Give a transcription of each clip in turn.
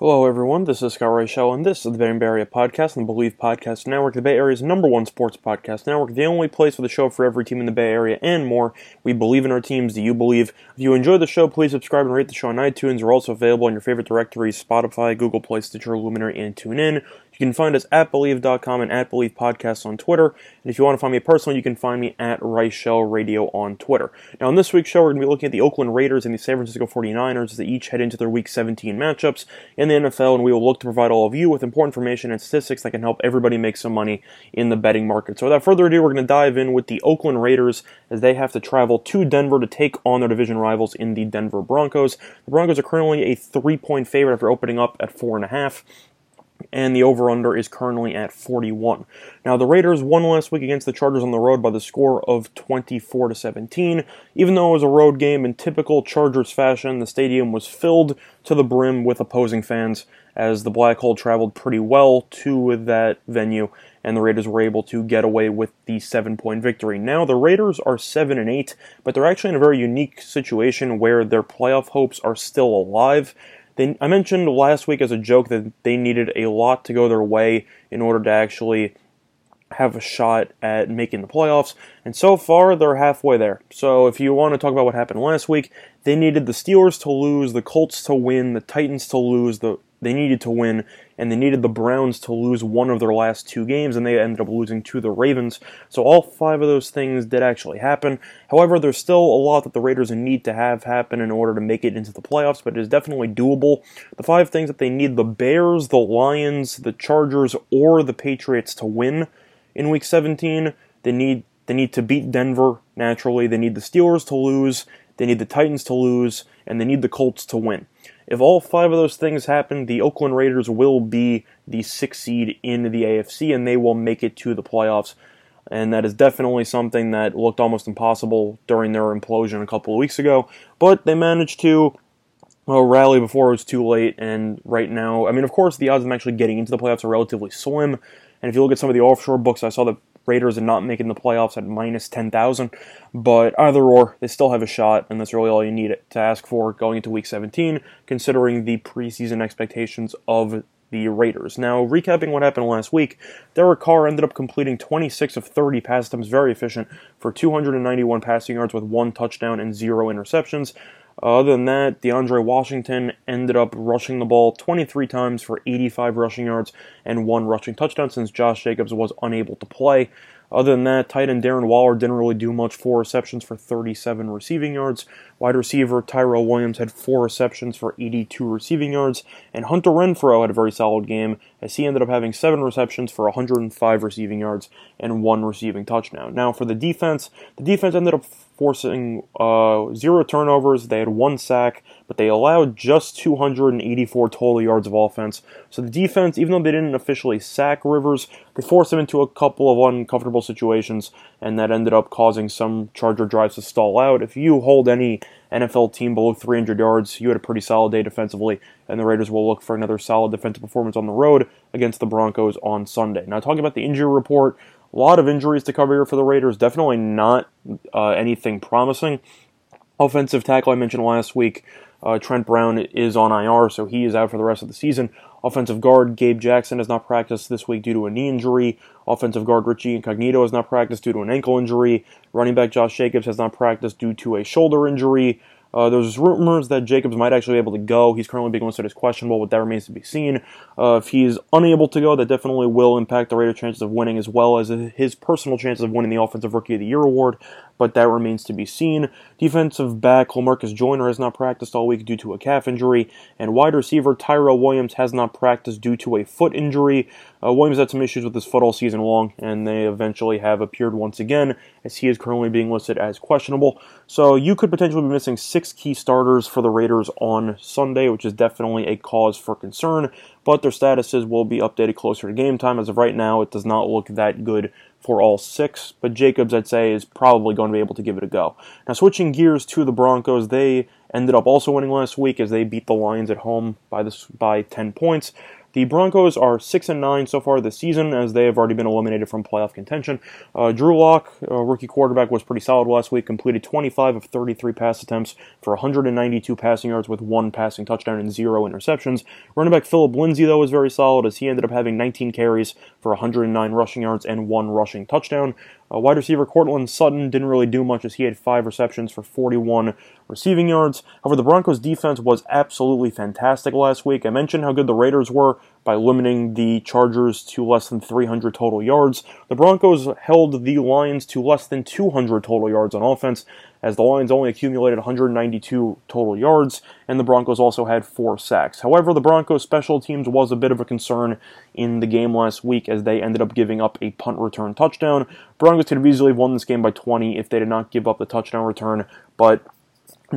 Hello, everyone. This is Scott Reichel, and this is the Bay Area Podcast and the Believe Podcast Network, the Bay Area's number one sports podcast network, the only place with a show for every team in the Bay Area and more. We believe in our teams. Do you believe? If you enjoy the show, please subscribe and rate the show on iTunes. We're also available on your favorite directories Spotify, Google Play, Stitcher, Luminary, and TuneIn. You can find us at Believe.com and at Believe Podcasts on Twitter. And if you want to find me personally, you can find me at Reichel Radio on Twitter. Now, on this week's show, we're going to be looking at the Oakland Raiders and the San Francisco 49ers as they each head into their Week 17 matchups in the NFL, and we will look to provide all of you with important information and statistics that can help everybody make some money in the betting market. So, without further ado, we're going to dive in with the Oakland Raiders as they have to travel to Denver to take on their division rivals in the Denver Broncos. The Broncos are currently a three point favorite after opening up at four and a half and the over under is currently at 41. Now the Raiders won last week against the Chargers on the road by the score of 24 to 17. Even though it was a road game in typical Chargers fashion, the stadium was filled to the brim with opposing fans as the Black Hole traveled pretty well to that venue and the Raiders were able to get away with the 7-point victory. Now the Raiders are 7 and 8, but they're actually in a very unique situation where their playoff hopes are still alive. They, I mentioned last week as a joke that they needed a lot to go their way in order to actually have a shot at making the playoffs, and so far they're halfway there. So if you want to talk about what happened last week, they needed the Steelers to lose, the Colts to win, the Titans to lose, the they needed to win, and they needed the Browns to lose one of their last two games, and they ended up losing to the Ravens. So all five of those things did actually happen. However, there's still a lot that the Raiders need to have happen in order to make it into the playoffs, but it is definitely doable. The five things that they need the Bears, the Lions, the Chargers, or the Patriots to win in Week 17. They need they need to beat Denver naturally. They need the Steelers to lose. They need the Titans to lose, and they need the Colts to win. If all five of those things happen, the Oakland Raiders will be the sixth seed in the AFC and they will make it to the playoffs. And that is definitely something that looked almost impossible during their implosion a couple of weeks ago. But they managed to well, rally before it was too late. And right now, I mean, of course, the odds of them actually getting into the playoffs are relatively slim. And if you look at some of the offshore books, I saw that Raiders are not making the playoffs at minus 10,000. But either or, they still have a shot, and that's really all you need to ask for going into Week 17, considering the preseason expectations of the Raiders. Now, recapping what happened last week, Derek Carr ended up completing 26 of 30 pass attempts, very efficient, for 291 passing yards with one touchdown and zero interceptions. Other than that, DeAndre Washington ended up rushing the ball 23 times for 85 rushing yards and one rushing touchdown since Josh Jacobs was unable to play. Other than that, tight end Darren Waller didn't really do much. Four receptions for 37 receiving yards. Wide receiver Tyrell Williams had four receptions for 82 receiving yards. And Hunter Renfrow had a very solid game as he ended up having seven receptions for 105 receiving yards and one receiving touchdown. Now, for the defense, the defense ended up forcing uh, zero turnovers. They had one sack, but they allowed just 284 total yards of offense. So the defense, even though they didn't officially sack Rivers, they forced him into a couple of uncomfortable situations, and that ended up causing some Charger drives to stall out. If you hold any NFL team below 300 yards, you had a pretty solid day defensively, and the Raiders will look for another solid defensive performance on the road against the Broncos on Sunday. Now, talking about the injury report, a lot of injuries to cover here for the Raiders. Definitely not uh, anything promising. Offensive tackle I mentioned last week, uh, Trent Brown is on IR, so he is out for the rest of the season. Offensive guard Gabe Jackson has not practiced this week due to a knee injury. Offensive guard Richie Incognito has not practiced due to an ankle injury. Running back Josh Jacobs has not practiced due to a shoulder injury. Uh, there's rumors that Jacobs might actually be able to go. He's currently being listed as questionable, but that remains to be seen. Uh, if he's unable to go, that definitely will impact the Raiders' chances of winning, as well as his personal chances of winning the Offensive Rookie of the Year award. But that remains to be seen. Defensive back Lamarcus Joyner has not practiced all week due to a calf injury, and wide receiver Tyrell Williams has not practiced due to a foot injury. Uh, Williams had some issues with his foot all season long, and they eventually have appeared once again, as he is currently being listed as questionable. So you could potentially be missing six key starters for the Raiders on Sunday, which is definitely a cause for concern, but their statuses will be updated closer to game time. As of right now, it does not look that good for all six, but Jacobs, I'd say, is probably going to be able to give it a go. Now, switching gears to the Broncos, they ended up also winning last week as they beat the Lions at home by this by 10 points. The Broncos are six and nine so far this season, as they have already been eliminated from playoff contention. Uh, Drew Lock, rookie quarterback, was pretty solid last week. Completed 25 of 33 pass attempts for 192 passing yards with one passing touchdown and zero interceptions. Running back Phillip Lindsay though was very solid, as he ended up having 19 carries for 109 rushing yards and one rushing touchdown. Uh, wide receiver Courtland Sutton didn't really do much as he had five receptions for 41 receiving yards. However, the Broncos defense was absolutely fantastic last week. I mentioned how good the Raiders were by limiting the Chargers to less than 300 total yards. The Broncos held the Lions to less than 200 total yards on offense, as the Lions only accumulated 192 total yards, and the Broncos also had four sacks. However, the Broncos special teams was a bit of a concern in the game last week as they ended up giving up a punt return touchdown. Broncos could have easily won this game by 20 if they did not give up the touchdown return, but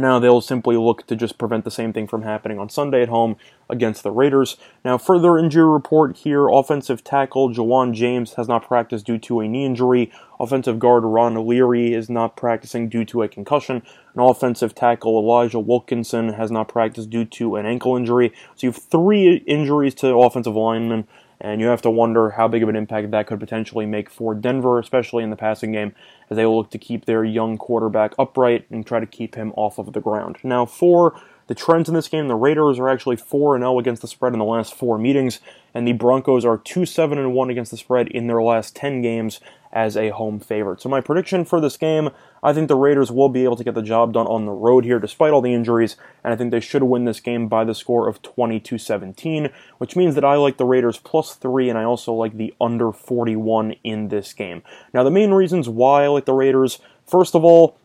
now they'll simply look to just prevent the same thing from happening on Sunday at home against the Raiders. Now, further injury report here offensive tackle Ja'Wuan James has not practiced due to a knee injury. Offensive guard Ron Leary is not practicing due to a concussion. An offensive tackle Elijah Wilkinson has not practiced due to an ankle injury. So you have three injuries to offensive linemen and you have to wonder how big of an impact that could potentially make for Denver, especially in the passing game, as they will look to keep their young quarterback upright and try to keep him off of the ground. Now, for the trends in this game, the Raiders are actually 4 0 against the spread in the last four meetings, and the Broncos are 2 7 1 against the spread in their last 10 games as a home favorite. So, my prediction for this game I think the Raiders will be able to get the job done on the road here despite all the injuries, and I think they should win this game by the score of 22 17, which means that I like the Raiders plus 3, and I also like the under 41 in this game. Now, the main reasons why I like the Raiders, first of all,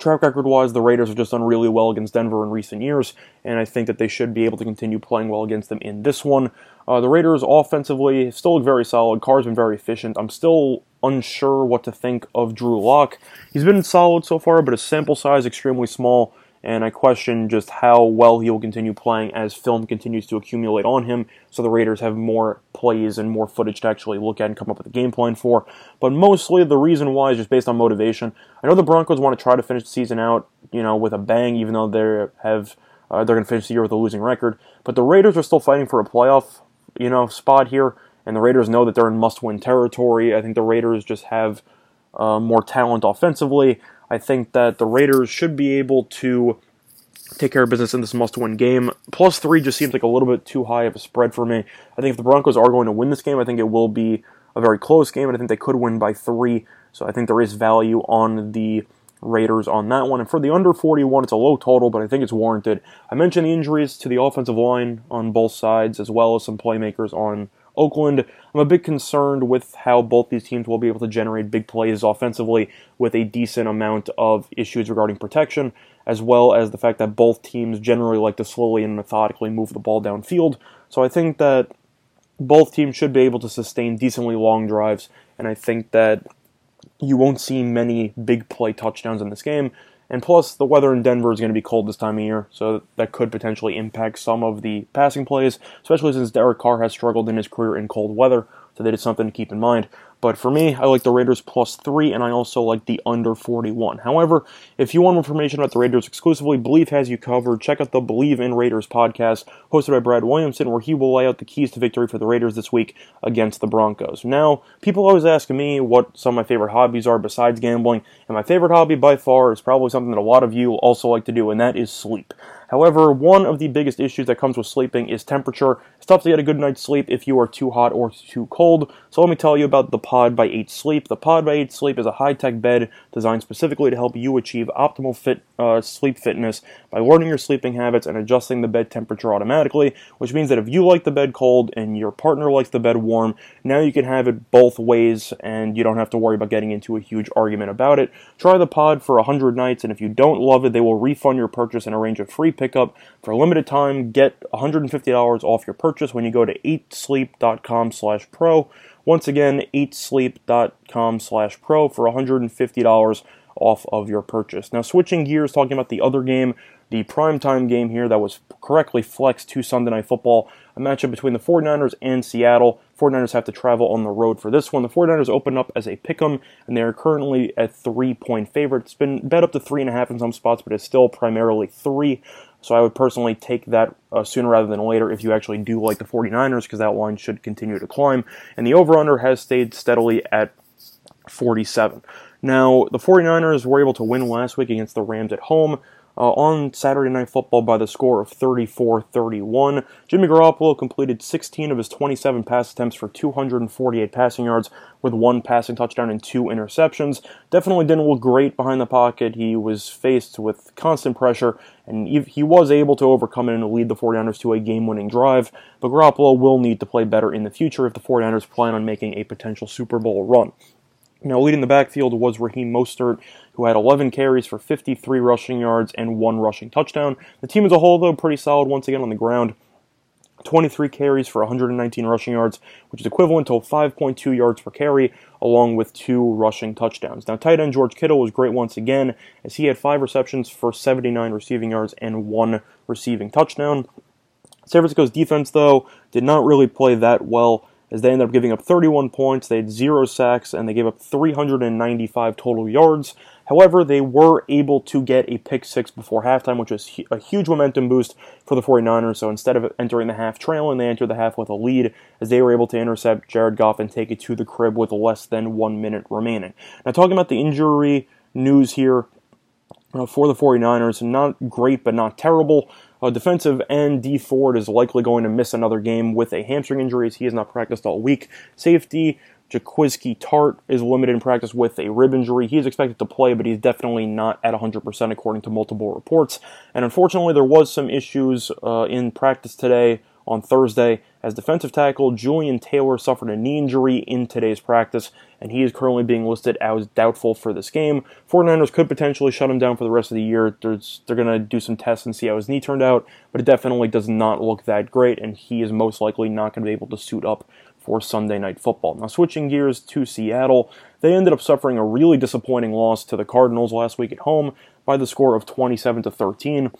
track record wise, the Raiders have just done really well against Denver in recent years, and I think that they should be able to continue playing well against them in this one. Uh, the Raiders offensively still look very solid. Carr's been very efficient. I'm still unsure what to think of Drew Lock. He's been solid so far, but his sample size extremely small, and I question just how well he will continue playing as film continues to accumulate on him, so the Raiders have more plays and more footage to actually look at and come up with a game plan for. But mostly the reason why is just based on motivation. I know the Broncos want to try to finish the season out, you know, with a bang, even though they have uh, they're going to finish the year with a losing record. But the Raiders are still fighting for a playoff, you know, spot here and the Raiders know that they're in must-win territory. I think the Raiders just have uh, more talent offensively. I think that the Raiders should be able to take care of business in this must-win game. Plus three just seems like a little bit too high of a spread for me. I think if the Broncos are going to win this game, I think it will be a very close game, and I think they could win by three. So I think there is value on the Raiders on that one. And for the under 41, it's a low total, but I think it's warranted. I mentioned the injuries to the offensive line on both sides, as well as some playmakers on Oakland. I'm a bit concerned with how both these teams will be able to generate big plays offensively with a decent amount of issues regarding protection, as well as the fact that both teams generally like to slowly and methodically move the ball downfield. So I think that both teams should be able to sustain decently long drives, and I think that you won't see many big play touchdowns in this game. And plus, the weather in Denver is going to be cold this time of year, so that could potentially impact some of the passing plays, especially since Derek Carr has struggled in his career in cold weather, so that is something to keep in mind. But for me, I like the Raiders plus three, and I also like the under 41. However, if you want more information about the Raiders exclusively, Believe has you covered. Check out the Believe in Raiders podcast, hosted by Brad Williamson, where he will lay out the keys to victory for the Raiders this week against the Broncos. Now, people always ask me what some of my favorite hobbies are besides gambling, and my favorite hobby by far is probably something that a lot of you also like to do, and that is sleep. However, one of the biggest issues that comes with sleeping is temperature. It's tough to get a good night's sleep if you are too hot or too cold. So let me tell you about the Pod by 8 Sleep. The Pod by 8 Sleep is a high-tech bed designed specifically to help you achieve optimal fit uh, sleep fitness by learning your sleeping habits and adjusting the bed temperature automatically, which means that if you like the bed cold and your partner likes the bed warm, now you can have it both ways and you don't have to worry about getting into a huge argument about it. Try the Pod for 100 nights and if you don't love it, they will refund your purchase and arrange a free pickup. For a limited time, get $150 off your purchase when you go to 8sleep.com slash pro. Once again, 8sleep.com slash pro for $150 off of your purchase. Now, switching gears, talking about the other game, the primetime game here that was correctly flexed to Sunday Night Football, a matchup between the 49ers and Seattle. 49ers have to travel on the road for this one. The 49ers open up as a pick 'em, and they are currently a three point favorite. It's been bet up to three and a half in some spots, but it's still primarily three. So I would personally take that uh, sooner rather than later if you actually do like the 49ers, because that line should continue to climb. And the over under has stayed steadily at 47. Now, the 49ers were able to win last week against the Rams at home uh, on Saturday Night Football by the score of 34 31. Jimmy Garoppolo completed 16 of his 27 pass attempts for 248 passing yards with one passing touchdown and two interceptions. Definitely didn't look great behind the pocket. He was faced with constant pressure, and he was able to overcome it and lead the 49ers to a game winning drive. But Garoppolo will need to play better in the future if the 49ers plan on making a potential Super Bowl run. Now, leading the backfield was Raheem Mostert, who had 11 carries for 53 rushing yards and one rushing touchdown. The team as a whole, though, pretty solid once again on the ground. 23 carries for 119 rushing yards, which is equivalent to 5.2 yards per carry, along with two rushing touchdowns. Now, tight end George Kittle was great once again, as he had five receptions for 79 receiving yards and one receiving touchdown. San Francisco's defense, though, did not really play that well as they ended up giving up 31 points. They had zero sacks and they gave up 395 total yards. However, they were able to get a pick six before halftime, which was a huge momentum boost for the 49ers. So instead of entering the half trailing, they entered the half with a lead as they were able to intercept Jared Goff and take it to the crib with less than one minute remaining. Now, talking about the injury news here uh, for the 49ers, not great but not terrible. Uh, defensive end Dee Ford is likely going to miss another game with a hamstring injury as he has not practiced all week. Safety Jaquiski Tart is limited in practice with a rib injury. He is expected to play, but he's definitely not at 100% according to multiple reports. And unfortunately, there was some issues uh, in practice today on Thursday as defensive tackle Julian Taylor suffered a knee injury in today's practice, and he is currently being listed as doubtful for this game. 49ers could potentially shut him down for the rest of the year. There's, they're going to do some tests and see how his knee turned out, but it definitely does not look that great, and he is most likely not going to be able to suit up for Sunday night football. Now, switching gears to Seattle, they ended up suffering a really disappointing loss to the Cardinals last week at home by the score of 27 to 13.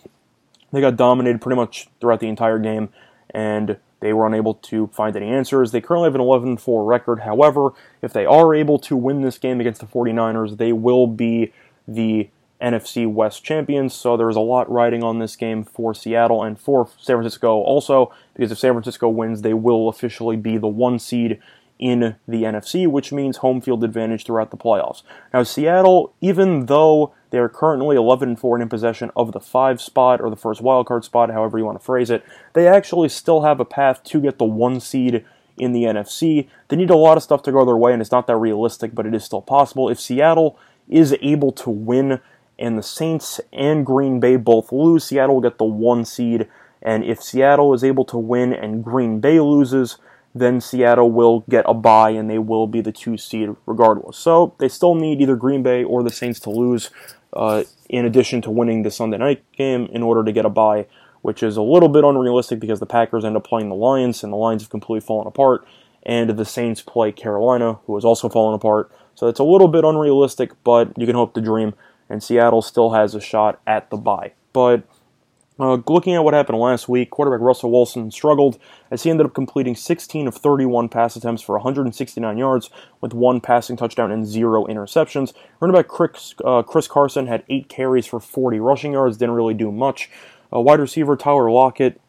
They got dominated pretty much throughout the entire game and they were unable to find any answers. They currently have an 11 4 record. However, if they are able to win this game against the 49ers, they will be the NFC West champions. So there's a lot riding on this game for Seattle and for San Francisco also, because if San Francisco wins, they will officially be the one seed in the NFC, which means home field advantage throughout the playoffs. Now, Seattle, even though they are currently 11 4 and in possession of the five spot or the first wildcard spot, however you want to phrase it. They actually still have a path to get the one seed in the NFC. They need a lot of stuff to go their way, and it's not that realistic, but it is still possible. If Seattle is able to win and the Saints and Green Bay both lose, Seattle will get the one seed. And if Seattle is able to win and Green Bay loses, then Seattle will get a bye and they will be the two seed regardless. So they still need either Green Bay or the Saints to lose uh, in addition to winning the Sunday night game in order to get a bye, which is a little bit unrealistic because the Packers end up playing the Lions, and the Lions have completely fallen apart, and the Saints play Carolina, who has also fallen apart. So it's a little bit unrealistic, but you can hope to dream, and Seattle still has a shot at the bye. But uh, looking at what happened last week, quarterback Russell Wilson struggled as he ended up completing 16 of 31 pass attempts for 169 yards with one passing touchdown and zero interceptions. Running back Chris, uh, Chris Carson had eight carries for 40 rushing yards, didn't really do much. Uh, wide receiver Tyler Lockett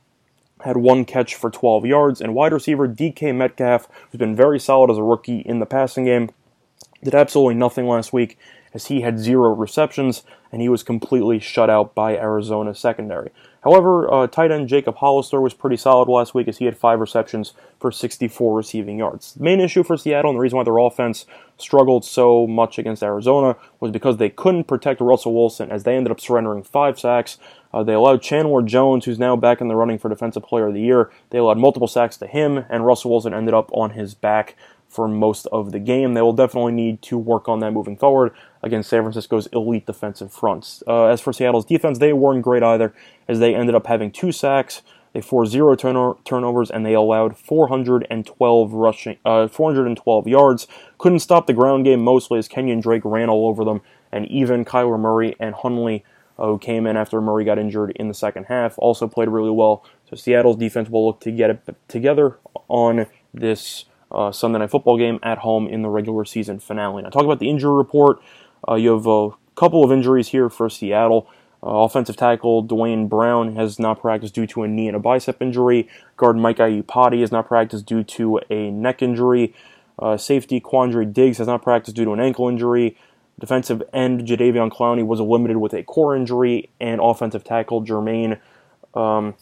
had one catch for 12 yards, and wide receiver DK Metcalf, who's been very solid as a rookie in the passing game, did absolutely nothing last week as he had zero receptions and he was completely shut out by Arizona secondary. However, uh, tight end Jacob Hollister was pretty solid last week as he had five receptions for 64 receiving yards. The main issue for Seattle and the reason why their offense struggled so much against Arizona was because they couldn't protect Russell Wilson as they ended up surrendering five sacks. Uh, they allowed Chandler Jones, who's now back in the running for Defensive Player of the Year, they allowed multiple sacks to him, and Russell Wilson ended up on his back for most of the game. They will definitely need to work on that moving forward against San Francisco's elite defensive fronts. Uh, as for Seattle's defense, they weren't great either, as they ended up having two sacks, they forced zero turno- turnovers, and they allowed 412 rushing, uh, 412 yards. Couldn't stop the ground game mostly as Kenyon Drake ran all over them, and even Kyler Murray and Hundley. Uh, who came in after Murray got injured in the second half, also played really well. So Seattle's defense will look to get it together on this uh, Sunday night football game at home in the regular season finale. Now, talk about the injury report. Uh, you have a couple of injuries here for Seattle. Uh, offensive tackle Duane Brown has not practiced due to a knee and a bicep injury. Guard Mike Iupati has not practiced due to a neck injury. Uh, safety Quandre Diggs has not practiced due to an ankle injury. Defensive end Jadeveon Clowney was limited with a core injury, and offensive tackle Germain um,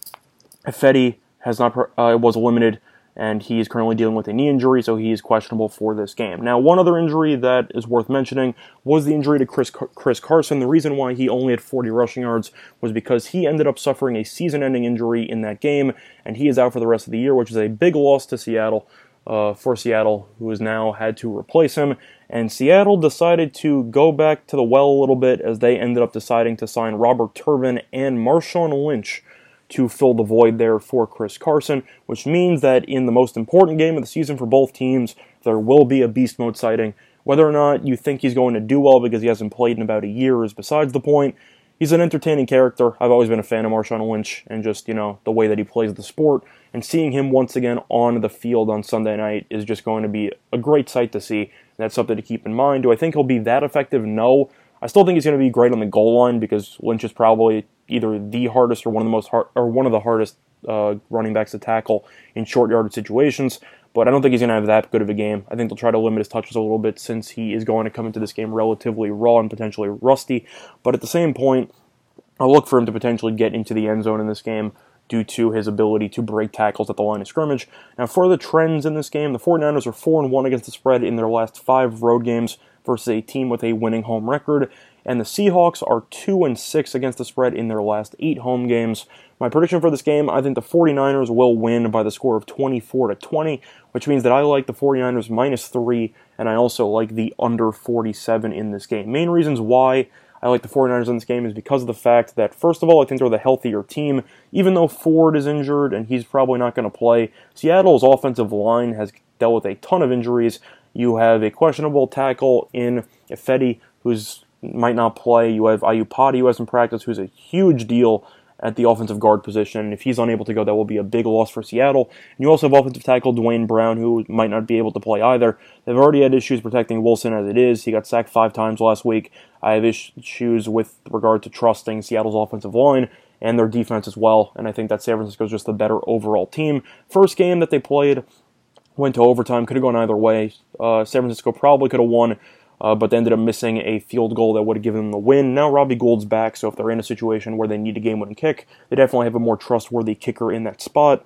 Ifedi has not uh, was limited and he is currently dealing with a knee injury, so he is questionable for this game. Now, one other injury that is worth mentioning was the injury to Chris, Chris Carson. The reason why he only had 40 rushing yards was because he ended up suffering a season ending injury in that game, and he is out for the rest of the year, which is a big loss to Seattle. Uh, for Seattle, who has now had to replace him. And Seattle decided to go back to the well a little bit as they ended up deciding to sign Robert Turbin and Marshawn Lynch to fill the void there for Chris Carson, which means that in the most important game of the season for both teams, there will be a beast mode sighting. Whether or not you think he's going to do well because he hasn't played in about a year is besides the point. He's an entertaining character. I've always been a fan of Marshawn Lynch and just, you know, the way that he plays the sport. And seeing him once again on the field on Sunday night is just going to be a great sight to see. That's something to keep in mind. Do I think he'll be that effective? No. I still think he's going to be great on the goal line because Lynch is probably either the hardest or one of the most hard or one of the hardest uh, running backs to tackle in short yardage situations. But I don't think he's going to have that good of a game. I think they'll try to limit his touches a little bit since he is going to come into this game relatively raw and potentially rusty. But at the same point, I'll look for him to potentially get into the end zone in this game due to his ability to break tackles at the line of scrimmage. Now, for the trends in this game, the 49ers are 4 and 1 against the spread in their last five road games versus a team with a winning home record and the Seahawks are 2 and 6 against the spread in their last 8 home games. My prediction for this game, I think the 49ers will win by the score of 24 to 20, which means that I like the 49ers minus 3 and I also like the under 47 in this game. Main reasons why I like the 49ers in this game is because of the fact that, first of all, I think they're the healthier team. Even though Ford is injured and he's probably not going to play, Seattle's offensive line has dealt with a ton of injuries. You have a questionable tackle in Ifedi, who's might not play. You have Iupati who hasn't practiced, who's a huge deal at the offensive guard position. If he's unable to go, that will be a big loss for Seattle. And you also have offensive tackle Duane Brown, who might not be able to play either. They've already had issues protecting Wilson as it is. He got sacked five times last week. I have issues with regard to trusting Seattle's offensive line and their defense as well. And I think that San Francisco is just a better overall team. First game that they played went to overtime, could have gone either way. Uh, San Francisco probably could have won uh, but they ended up missing a field goal that would have given them the win. Now Robbie Gould's back, so if they're in a situation where they need a game winning kick, they definitely have a more trustworthy kicker in that spot.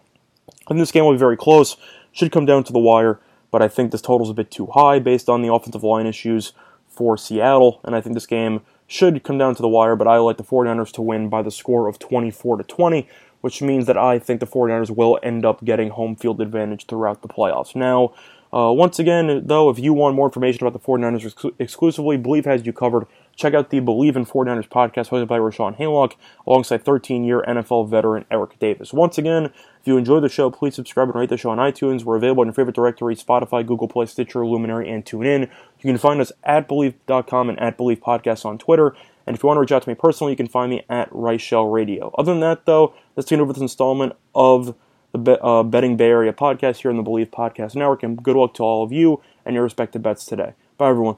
And this game will be very close, should come down to the wire, but I think this total is a bit too high based on the offensive line issues for Seattle, and I think this game should come down to the wire, but I like the 49ers to win by the score of 24 to 20, which means that I think the 49ers will end up getting home field advantage throughout the playoffs. Now, uh, once again, though, if you want more information about the 49ers ex- exclusively, Believe has you covered. Check out the Believe in 49ers podcast hosted by Rashawn Haylock alongside 13 year NFL veteran Eric Davis. Once again, if you enjoy the show, please subscribe and rate the show on iTunes. We're available in your favorite directory Spotify, Google Play, Stitcher, Luminary, and TuneIn. You can find us at Believe.com and at Believe Podcasts on Twitter. And if you want to reach out to me personally, you can find me at Reichel Radio. Other than that, though, let's get over this installment of the uh, Betting Bay Area podcast here on the Believe Podcast Network. And good luck to all of you and your respective bets today. Bye, everyone.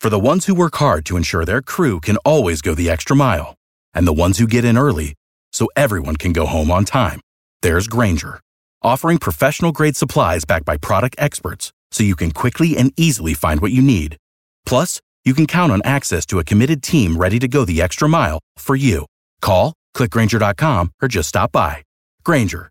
For the ones who work hard to ensure their crew can always go the extra mile, and the ones who get in early so everyone can go home on time, there's Grainger, offering professional grade supplies backed by product experts so you can quickly and easily find what you need. Plus, you can count on access to a committed team ready to go the extra mile for you. Call Click Grainger.com or just stop by. Grainger,